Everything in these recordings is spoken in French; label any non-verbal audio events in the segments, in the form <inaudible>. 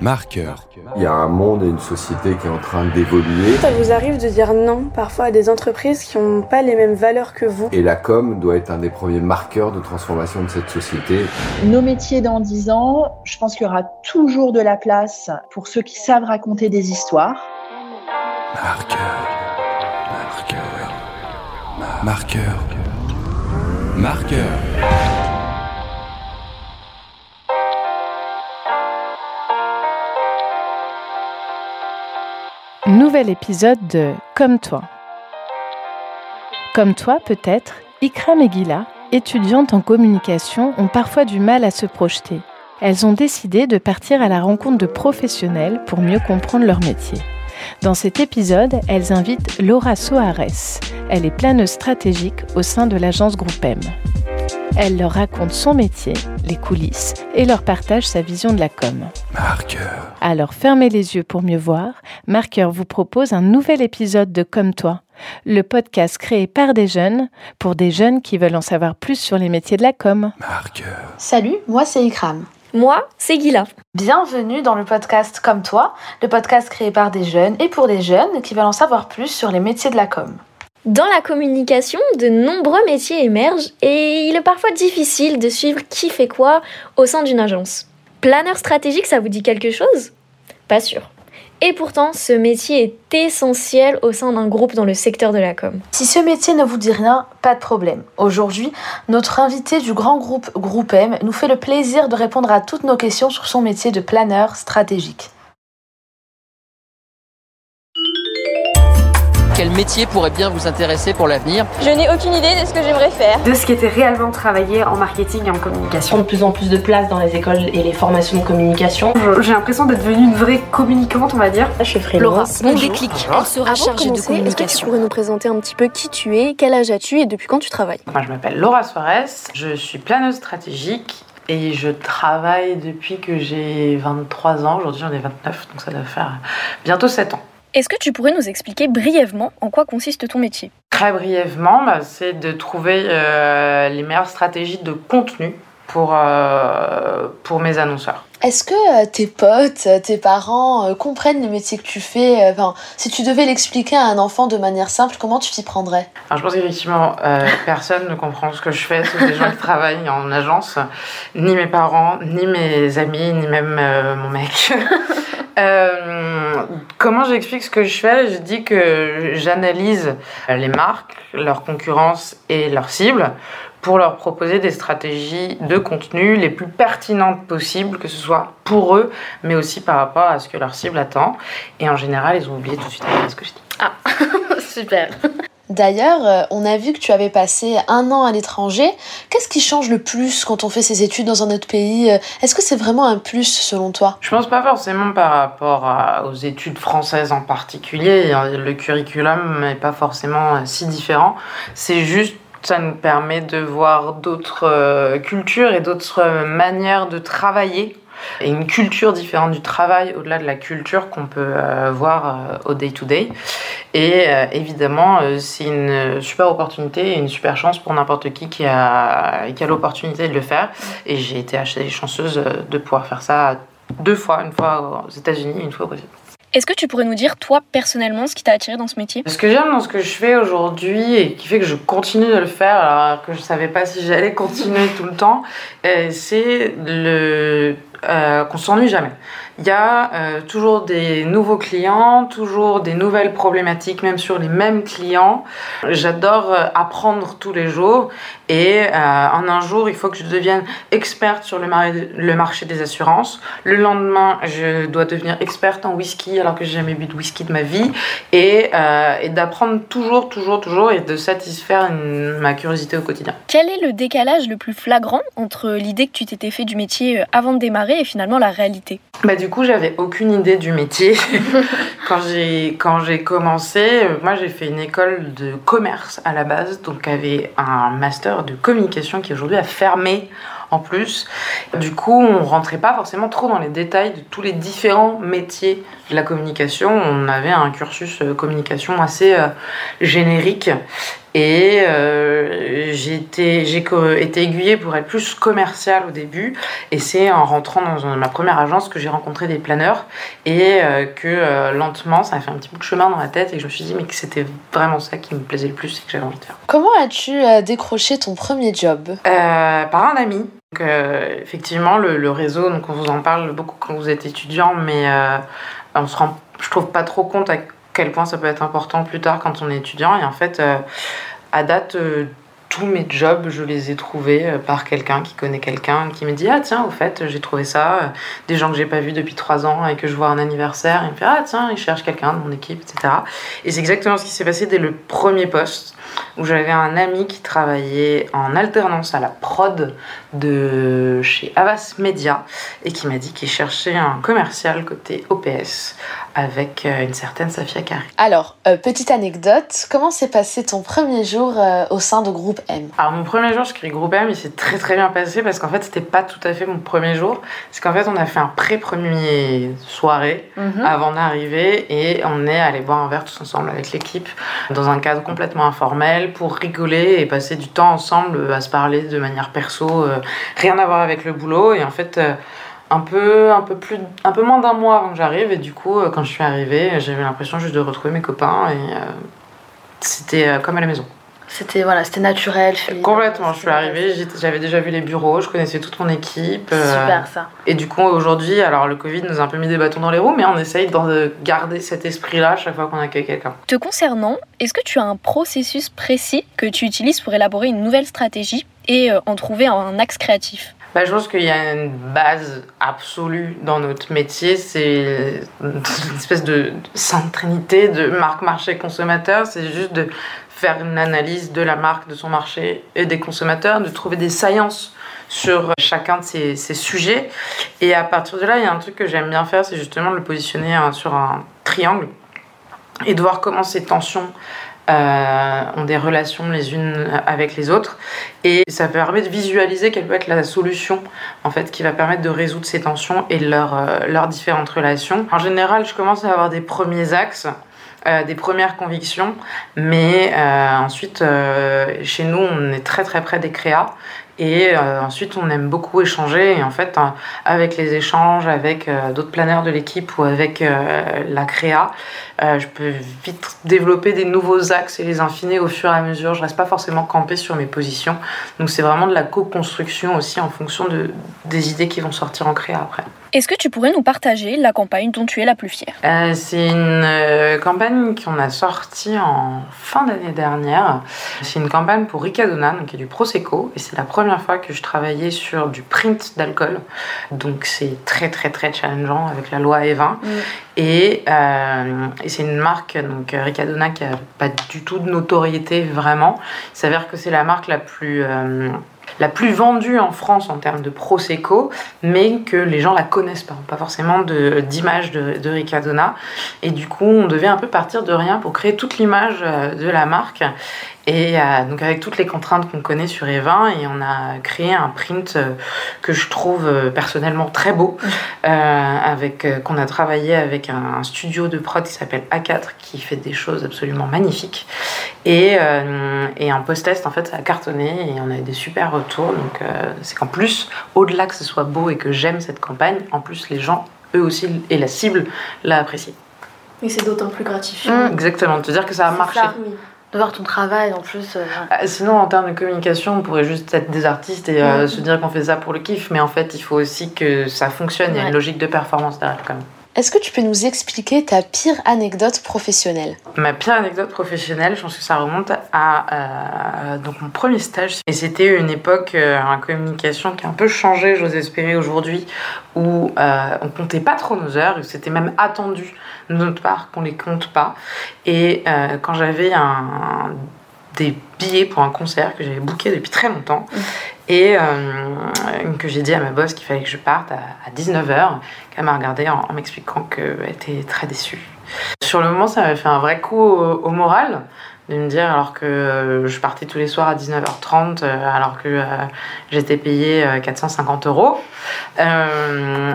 Marqueur. Il y a un monde et une société qui est en train d'évoluer. Ça vous arrive de dire non parfois à des entreprises qui n'ont pas les mêmes valeurs que vous? Et la com doit être un des premiers marqueurs de transformation de cette société. Nos métiers dans 10 ans, je pense qu'il y aura toujours de la place pour ceux qui savent raconter des histoires. Marqueur. Marqueur. Marqueur. Marqueur. Nouvel épisode de Comme toi. Comme toi, peut-être, Ikram et Gila, étudiantes en communication, ont parfois du mal à se projeter. Elles ont décidé de partir à la rencontre de professionnels pour mieux comprendre leur métier. Dans cet épisode, elles invitent Laura Soares. Elle est planeuse stratégique au sein de l'agence Groupe M. Elle leur raconte son métier, les coulisses, et leur partage sa vision de la com. Marqueur. Alors fermez les yeux pour mieux voir. Marqueur vous propose un nouvel épisode de Comme toi, le podcast créé par des jeunes, pour des jeunes qui veulent en savoir plus sur les métiers de la com. Marqueur. Salut, moi c'est Ikram. Moi, c'est Gila. Bienvenue dans le podcast Comme toi, le podcast créé par des jeunes et pour des jeunes qui veulent en savoir plus sur les métiers de la com. Dans la communication, de nombreux métiers émergent et il est parfois difficile de suivre qui fait quoi au sein d'une agence. Planeur stratégique, ça vous dit quelque chose? Pas sûr. Et pourtant, ce métier est essentiel au sein d'un groupe dans le secteur de la com. Si ce métier ne vous dit rien, pas de problème. Aujourd'hui, notre invité du grand groupe Groupe M nous fait le plaisir de répondre à toutes nos questions sur son métier de planeur stratégique. Quel métier pourrait bien vous intéresser pour l'avenir Je n'ai aucune idée de ce que j'aimerais faire. de ce qui était réellement travaillé en marketing et en communication. de plus en plus de place dans les écoles et les formations de communication. J'ai l'impression d'être devenue une vraie communicante, on va dire. Je suis freelance. Laura, bon Bonjour. déclic. Elle sera Avant de chargée de commencer, est-ce que tu communication. pourrais nous présenter un petit peu qui tu es, quel âge as-tu et depuis quand tu travailles? Moi, je m'appelle Laura Suarez, je suis planeuse stratégique et je travaille depuis que j'ai 23 ans. Aujourd'hui, j'en ai 29, donc ça doit faire bientôt 7 ans. Est-ce que tu pourrais nous expliquer brièvement en quoi consiste ton métier? Très brièvement, bah, c'est de trouver euh, les meilleures stratégies de contenu pour, euh, pour mes annonceurs. Est-ce que euh, tes potes, tes parents euh, comprennent le métier que tu fais? Enfin, si tu devais l'expliquer à un enfant de manière simple, comment tu t'y prendrais? Alors, je pense qu'effectivement, euh, <laughs> personne ne comprend ce que je fais, sauf les gens qui travaillent en agence, ni mes parents, ni mes amis, ni même euh, mon mec. <laughs> Euh, comment j'explique ce que je fais? Je dis que j'analyse les marques, leur concurrence et leurs cibles pour leur proposer des stratégies de contenu les plus pertinentes possibles, que ce soit pour eux, mais aussi par rapport à ce que leur cible attend. Et en général, ils ont oublié tout de suite ce que je dis. <laughs> Super. D'ailleurs, euh, on a vu que tu avais passé un an à l'étranger. Qu'est-ce qui change le plus quand on fait ses études dans un autre pays Euh, Est-ce que c'est vraiment un plus selon toi? Je pense pas forcément par rapport aux études françaises en particulier. Le curriculum n'est pas forcément euh, si différent. C'est juste ça nous permet de voir d'autres euh, cultures et d'autres euh, manières de travailler et une culture différente du travail au-delà de la culture qu'on peut euh, voir euh, au day-to-day. Et euh, évidemment, c'est une super opportunité et une super chance pour n'importe qui qui a, qui a l'opportunité de le faire. Et j'ai été assez chanceuse de pouvoir faire ça deux fois, une fois aux États-Unis, une fois au Brésil. Est-ce que tu pourrais nous dire, toi, personnellement, ce qui t'a attiré dans ce métier? Ce que j'aime dans ce que je fais aujourd'hui et qui fait que je continue de le faire alors que je savais pas si j'allais continuer tout le temps, c'est le euh, qu'on s'ennuie jamais. Il y a euh, toujours des nouveaux clients, toujours des nouvelles problématiques, même sur les mêmes clients. J'adore euh, apprendre tous les jours et euh, en un jour, il faut que je devienne experte sur le, marché des assurances. Le lendemain, je dois devenir experte en whisky alors que j'ai jamais bu de whisky de ma vie et, d'apprendre toujours, toujours, toujours et de satisfaire ma curiosité au quotidien. Quel est le décalage le plus flagrant entre l'idée que tu t'étais fait du métier avant de démarrer? Et finalement la réalité Bah du coup, j'avais aucune idée du métier <laughs> quand j'ai quand j'ai commencé. euh, Moi, j'ai fait une école de commerce à la base, donc avait un master de communication qui aujourd'hui a fermé en plus. Du coup, on rentrait pas forcément trop dans les détails de tous les différents métiers de la communication. On avait un cursus euh, communication assez euh, générique. Et euh, j'ai été, aiguillée pour être plus commerciale au début. Et c'est en rentrant dans ma première agence que j'ai rencontré des planeurs et euh, que euh, lentement, ça a fait un petit bout de chemin dans la tête et que je me suis dit mais que c'était vraiment ça qui me plaisait le plus et que j'avais envie de faire. Comment as-tu décroché ton premier job? Par un ami. Donc, euh, effectivement, le, réseau, donc on vous en parle beaucoup quand vous êtes étudiant, mais euh, on se rend, je trouve pas trop compte à quel point ça peut être important plus tard quand on est étudiant. Et en fait, euh, à date, euh, tous mes jobs, je les ai trouvés euh, par quelqu'un qui connaît quelqu'un, qui me dit Ah, tiens, au fait, j'ai trouvé ça. Euh, Des gens que j'ai pas vus depuis trois ans et que je vois un anniversaire. Il me fait Ah, tiens, il cherche quelqu'un de mon équipe, etc. Et c'est exactement ce qui s'est passé dès le premier poste où j'avais un ami qui travaillait en alternance à la prod chez Avas Media et qui m'a dit qu'il cherchait un commercial côté OPS avec euh, une certaine Safia Kari. Alors, euh, petite anecdote, comment s'est passé ton premier jour euh, au sein de groupe M? Alors mon premier jour, crée groupe M, il s'est très très bien passé parce qu'en fait c'était pas tout à fait mon premier jour. C'est qu'en fait on a fait un pré-premier soirée Mhm. avant d'arriver et on est allé boire un verre tous ensemble avec l'équipe dans un cadre complètement informel pour rigoler et passer du temps ensemble à se parler de manière perso, euh, rien à voir avec le boulot et en fait un peu un peu plus un peu moins d'un mois avant que j'arrive et du coup euh, quand je suis arrivée j'avais l'impression juste de retrouver mes copains et euh, c'était euh, comme à la maison. C'était voilà, c'était naturel, fluide. Complètement, je suis arrivée, j'avais déjà vu les bureaux, je connaissais toute mon équipe. euh, Super ça. Et du coup, aujourd'hui, alors le Covid nous a un peu mis des bâtons dans les roues, mais on essaye de garder cet esprit-là chaque fois qu'on accueille quelqu'un. Te concernant, est-ce que tu as un processus précis que tu utilises pour élaborer une nouvelle stratégie et euh, en trouver un axe créatif? Je pense qu'il y a une base absolue dans notre métier, c'est une espèce de sainte trinité de marque, marché, consommateur. C'est juste de faire une analyse de la marque, de son marché et des consommateurs, de trouver des saillances sur chacun de ces, ces sujets. Et à partir de là, il y a un truc que j'aime bien faire, c'est justement de le positionner hein, sur un triangle et de voir comment ces tensions euh, ont des relations les unes avec les autres et ça permet de visualiser quelle peut être la solution en fait qui va permettre de résoudre ces tensions et leurs euh, différentes relations. En général, je commence à avoir des premiers axes. euh, des premières convictions, mais ensuite, chez nous, on est très très près des créas, et euh, ensuite, on aime beaucoup échanger, et en fait, euh, avec les échanges, avec euh, d'autres planeurs de l'équipe ou avec la créa, je peux vite développer des nouveaux axes et les infiner au fur et à mesure. Je reste pas forcément campée sur mes positions. Donc c'est vraiment de la co-construction aussi en fonction de, des idées qui vont sortir en créa après. Est-ce que tu pourrais nous partager la campagne dont tu es la plus fière? Euh, c'est une euh, campagne qu'on a sortie en fin d'année dernière. C'est une campagne pour Ricadona, donc qui est du Prosecco. Et c'est la première fois que je travaillais sur du print d'alcool. Donc c'est très très très challengeant avec la loi E20. Et, euh, et c'est une marque, donc Ricadona, qui a pas du tout de notoriété vraiment. Il s'avère que c'est la marque la plus, la plus vendue en France en termes de Prosecco, mais que les gens la connaissent pas, pas forcément d'image de, de. Et du coup, on devait un peu partir de rien pour créer toute l'image euh, de la marque. Et euh, donc avec toutes les contraintes qu'on connaît sur Evin, et on a créé un print euh, que je trouve euh, personnellement très beau, avec qu'on a travaillé avec un, un studio de prod qui s'appelle A4 qui fait des choses absolument magnifiques. Et, et un post-test en fait ça a cartonné et on a eu des super retours. Donc c'est qu'en plus, au-delà que ce soit beau et que j'aime cette campagne, en plus les gens eux aussi et la cible l'a apprécié. Et c'est d'autant plus gratifiant. Exactement, de te dire que ça a marché. ça. De voir ton travail en plus. euh, Ah, Sinon, en termes de communication, on pourrait juste être des artistes et euh, se dire qu'on fait ça pour le kiff, mais en fait, il faut aussi que ça fonctionne. Il y a une logique de performance derrière, quand même. Est-ce que tu peux nous expliquer ta pire anecdote professionnelle? Ma pire anecdote professionnelle, je pense que ça remonte à euh, donc mon premier stage. Et c'était une époque euh, en communication qui a un peu changé, j'ose espérer, aujourd'hui, où euh, on comptait pas trop nos heures, c'était même attendu de notre part qu'on les compte pas. Et euh, quand j'avais un, des billets pour un concert que j'avais booké depuis très longtemps, et euh, que j'ai dit à ma boss qu'il fallait que je parte à, à 19h, qu'elle m'a regardé en, en m'expliquant qu'elle était très déçue. Sur le moment, ça m'a fait un vrai coup au, au moral, de me dire alors que euh, je partais tous les soirs à 19h30 euh, alors que euh, j'étais payée 450 euros.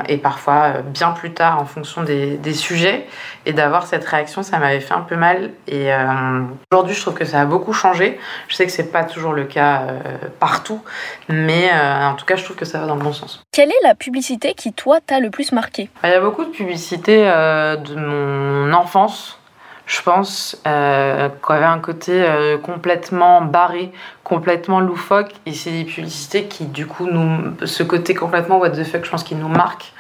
Et parfois bien plus tard en fonction des, des sujets. Et d'avoir cette réaction ça m'avait fait un peu mal. Et aujourd'hui je trouve que ça a beaucoup changé. Je sais que c'est pas toujours le cas partout. Mais en tout cas je trouve que ça va dans le bon sens. Quelle est la publicité qui toi t'a le plus marqué? Il y a beaucoup de publicités de mon enfance je pense, euh, qu'on avait un côté euh, complètement barré, complètement loufoque, et c'est des publicités qui, du coup, nous, ce côté complètement what the fuck, je pense qu'il nous marque.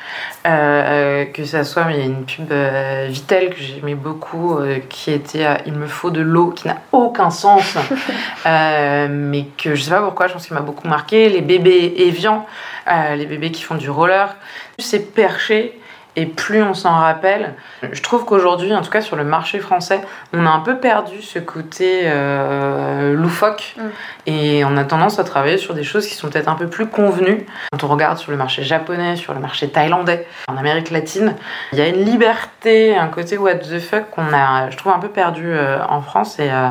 Euh, que ça soit, mais il y a une pub euh, Vitel que j'aimais beaucoup, qui était Il me faut de l'eau, qui n'a aucun sens, <laughs> mais que je sais pas pourquoi, je pense qu'il m'a beaucoup marqué. Les bébés Evian, les bébés qui font du roller, c'est perché et plus on s'en rappelle. Je trouve qu'aujourd'hui, en tout cas sur le marché français, on a un peu perdu ce côté euh, loufoque mm. et on a tendance à travailler sur des choses qui sont peut-être un peu plus convenues. Quand on regarde sur le marché japonais, sur le marché thaïlandais, en Amérique latine, il y a une liberté, un côté what the fuck qu'on a, je trouve, un peu perdu euh, en France et euh,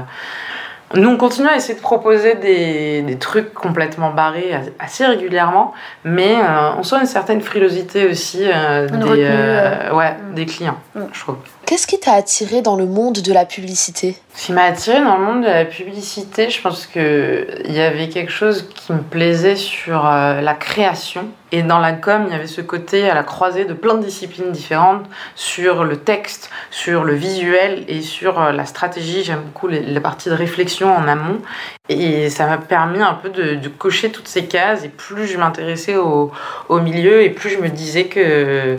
nous, on continue à essayer de proposer des, des trucs complètement barrés assez régulièrement, mais euh, on sent une certaine frilosité aussi euh, des, euh, ouais, mm. des clients, mm. je trouve. Qu'est-ce qui t'a attiré dans le monde de la publicité? Ce qui m'a attiré dans le monde de la publicité, je pense qu'il y avait quelque chose qui me plaisait sur la création. Et dans la com, il y avait ce côté à la croisée de plein de disciplines différentes, sur le texte, sur le visuel et sur la stratégie. J'aime beaucoup la partie de réflexion en amont. Et ça m'a permis un peu de, cocher toutes ces cases. Et plus je m'intéressais au, au, milieu, et plus je me disais que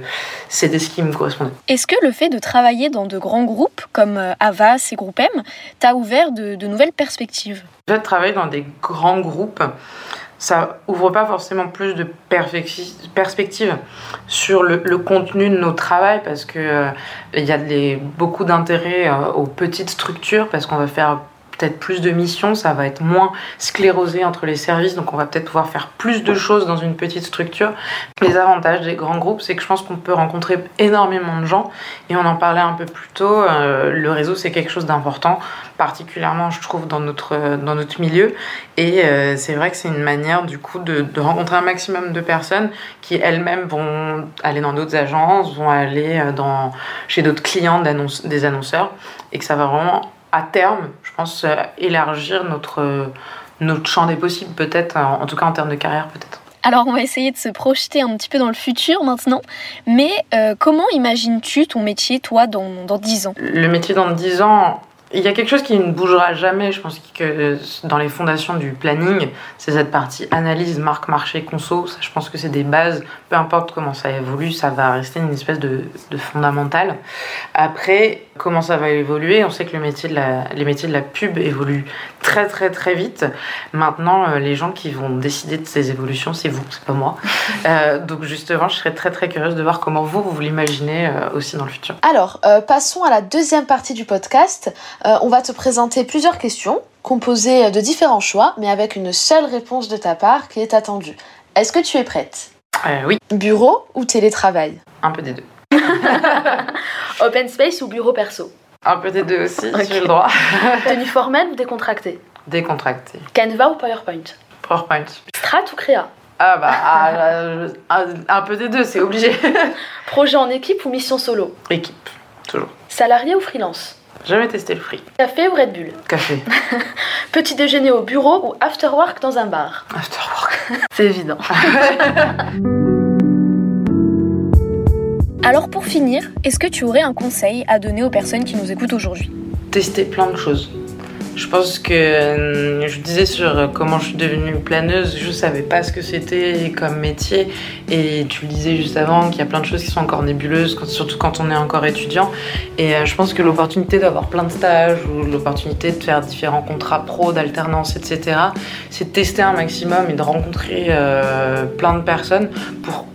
c'était ce qui me correspondait. Est-ce que le fait de travailler dans de grands groupes comme euh, Avas et Groupe M t'a ouvert de, nouvelles perspectives. Fait de travailler dans des grands groupes, ça ouvre pas forcément plus de perspectives sur le, contenu de nos travail parce que euh, il y a beaucoup d'intérêt euh, aux petites structures parce qu'on va faire peut-être plus de missions, ça va être moins sclérosé entre les services, donc on va peut-être pouvoir faire plus de choses dans une petite structure. Les avantages des grands groupes, c'est que je pense qu'on peut rencontrer énormément de gens, et on en parlait un peu plus tôt, euh, le réseau c'est quelque chose d'important, particulièrement je trouve dans notre, dans notre milieu, et euh, c'est vrai que c'est une manière du coup de, rencontrer un maximum de personnes qui elles-mêmes vont aller dans d'autres agences, vont aller euh, dans, chez d'autres clients des annonceurs, et que ça va vraiment à terme, je pense, euh, élargir notre, euh, notre champ des possibles, peut-être, en, en, tout cas en termes de carrière, peut-être. Alors, on va essayer de se projeter un petit peu dans le futur maintenant. Mais euh, comment imagines-tu ton métier, toi, dans, dans 10 ans? Le métier dans 10 ans, il y a quelque chose qui ne bougera jamais, je pense que dans les fondations du planning, c'est cette partie analyse, marque, marché, conso. Ça, je pense que c'est des bases, peu importe comment ça évolue, ça va rester une espèce de, de fondamental. Après, comment ça va évoluer On sait que le métier de la, les métiers de la pub évoluent très très très vite. Maintenant, euh, les gens qui vont décider de ces évolutions, c'est vous, c'est pas moi. <laughs> Euh, donc justement, je serais très très curieuse de voir comment vous, vous l'imaginez euh, aussi dans le futur. Alors, euh, passons à la deuxième partie du podcast. Euh, on va te présenter plusieurs questions composées de différents choix, mais avec une seule réponse de ta part qui est attendue. Est-ce que tu es prête? Oui. Bureau ou télétravail? Un peu des deux. <laughs> Open space ou bureau perso? Un peu des deux aussi, okay. j'ai le droit. <laughs> Tenue formelle ou décontractée? Décontractée. Canva ou PowerPoint? PowerPoint. Strat ou créa? Ah bah, ah, un, un peu des deux, c'est obligé. <laughs> Projet en équipe ou mission solo? Équipe, toujours. Salarié ou freelance? Jamais testé le free. Café ou Red Bull Café. <laughs> Petit déjeuner au bureau ou after work dans un bar After work. <laughs> C'est évident. <laughs> Alors pour finir, est-ce que tu aurais un conseil à donner aux personnes qui nous écoutent aujourd'hui? Tester plein de choses. Je pense que euh, je disais sur comment je suis devenue planeuse, je savais pas ce que c'était comme métier et tu le disais juste avant qu'il y a plein de choses qui sont encore nébuleuses, surtout quand on est encore étudiant. Et euh, je pense que l'opportunité d'avoir plein de stages ou l'opportunité de faire différents contrats pro, d'alternance, etc., c'est de tester un maximum et de rencontrer euh, plein de personnes pour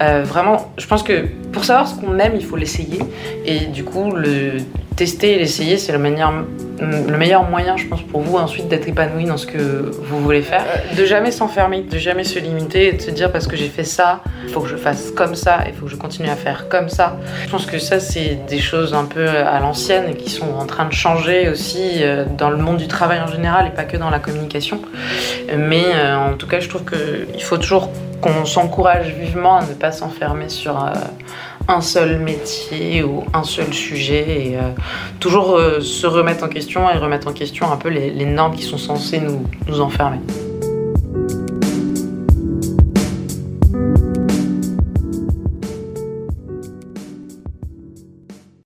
euh, vraiment, je pense que pour savoir ce qu'on aime, il faut l'essayer. Et du coup, le tester et l'essayer, c'est manière le meilleur moyen, je pense, pour vous ensuite d'être épanoui dans ce que vous voulez faire. Euh, de jamais s'enfermer, de jamais se limiter et de se dire parce que j'ai fait ça, il faut que je fasse comme ça, il faut que je continue à faire comme ça. Je pense que ça, c'est des choses un peu à l'ancienne et qui sont en train de changer aussi euh, dans le monde du travail en général et pas que dans la communication. Mais euh, en tout cas, je trouve qu'il faut toujours qu'on s'encourage vivement à ne pas s'enfermer sur un seul métier ou un seul sujet et euh, toujours euh, se remettre en question et remettre en question un peu les, normes qui sont censées nous enfermer.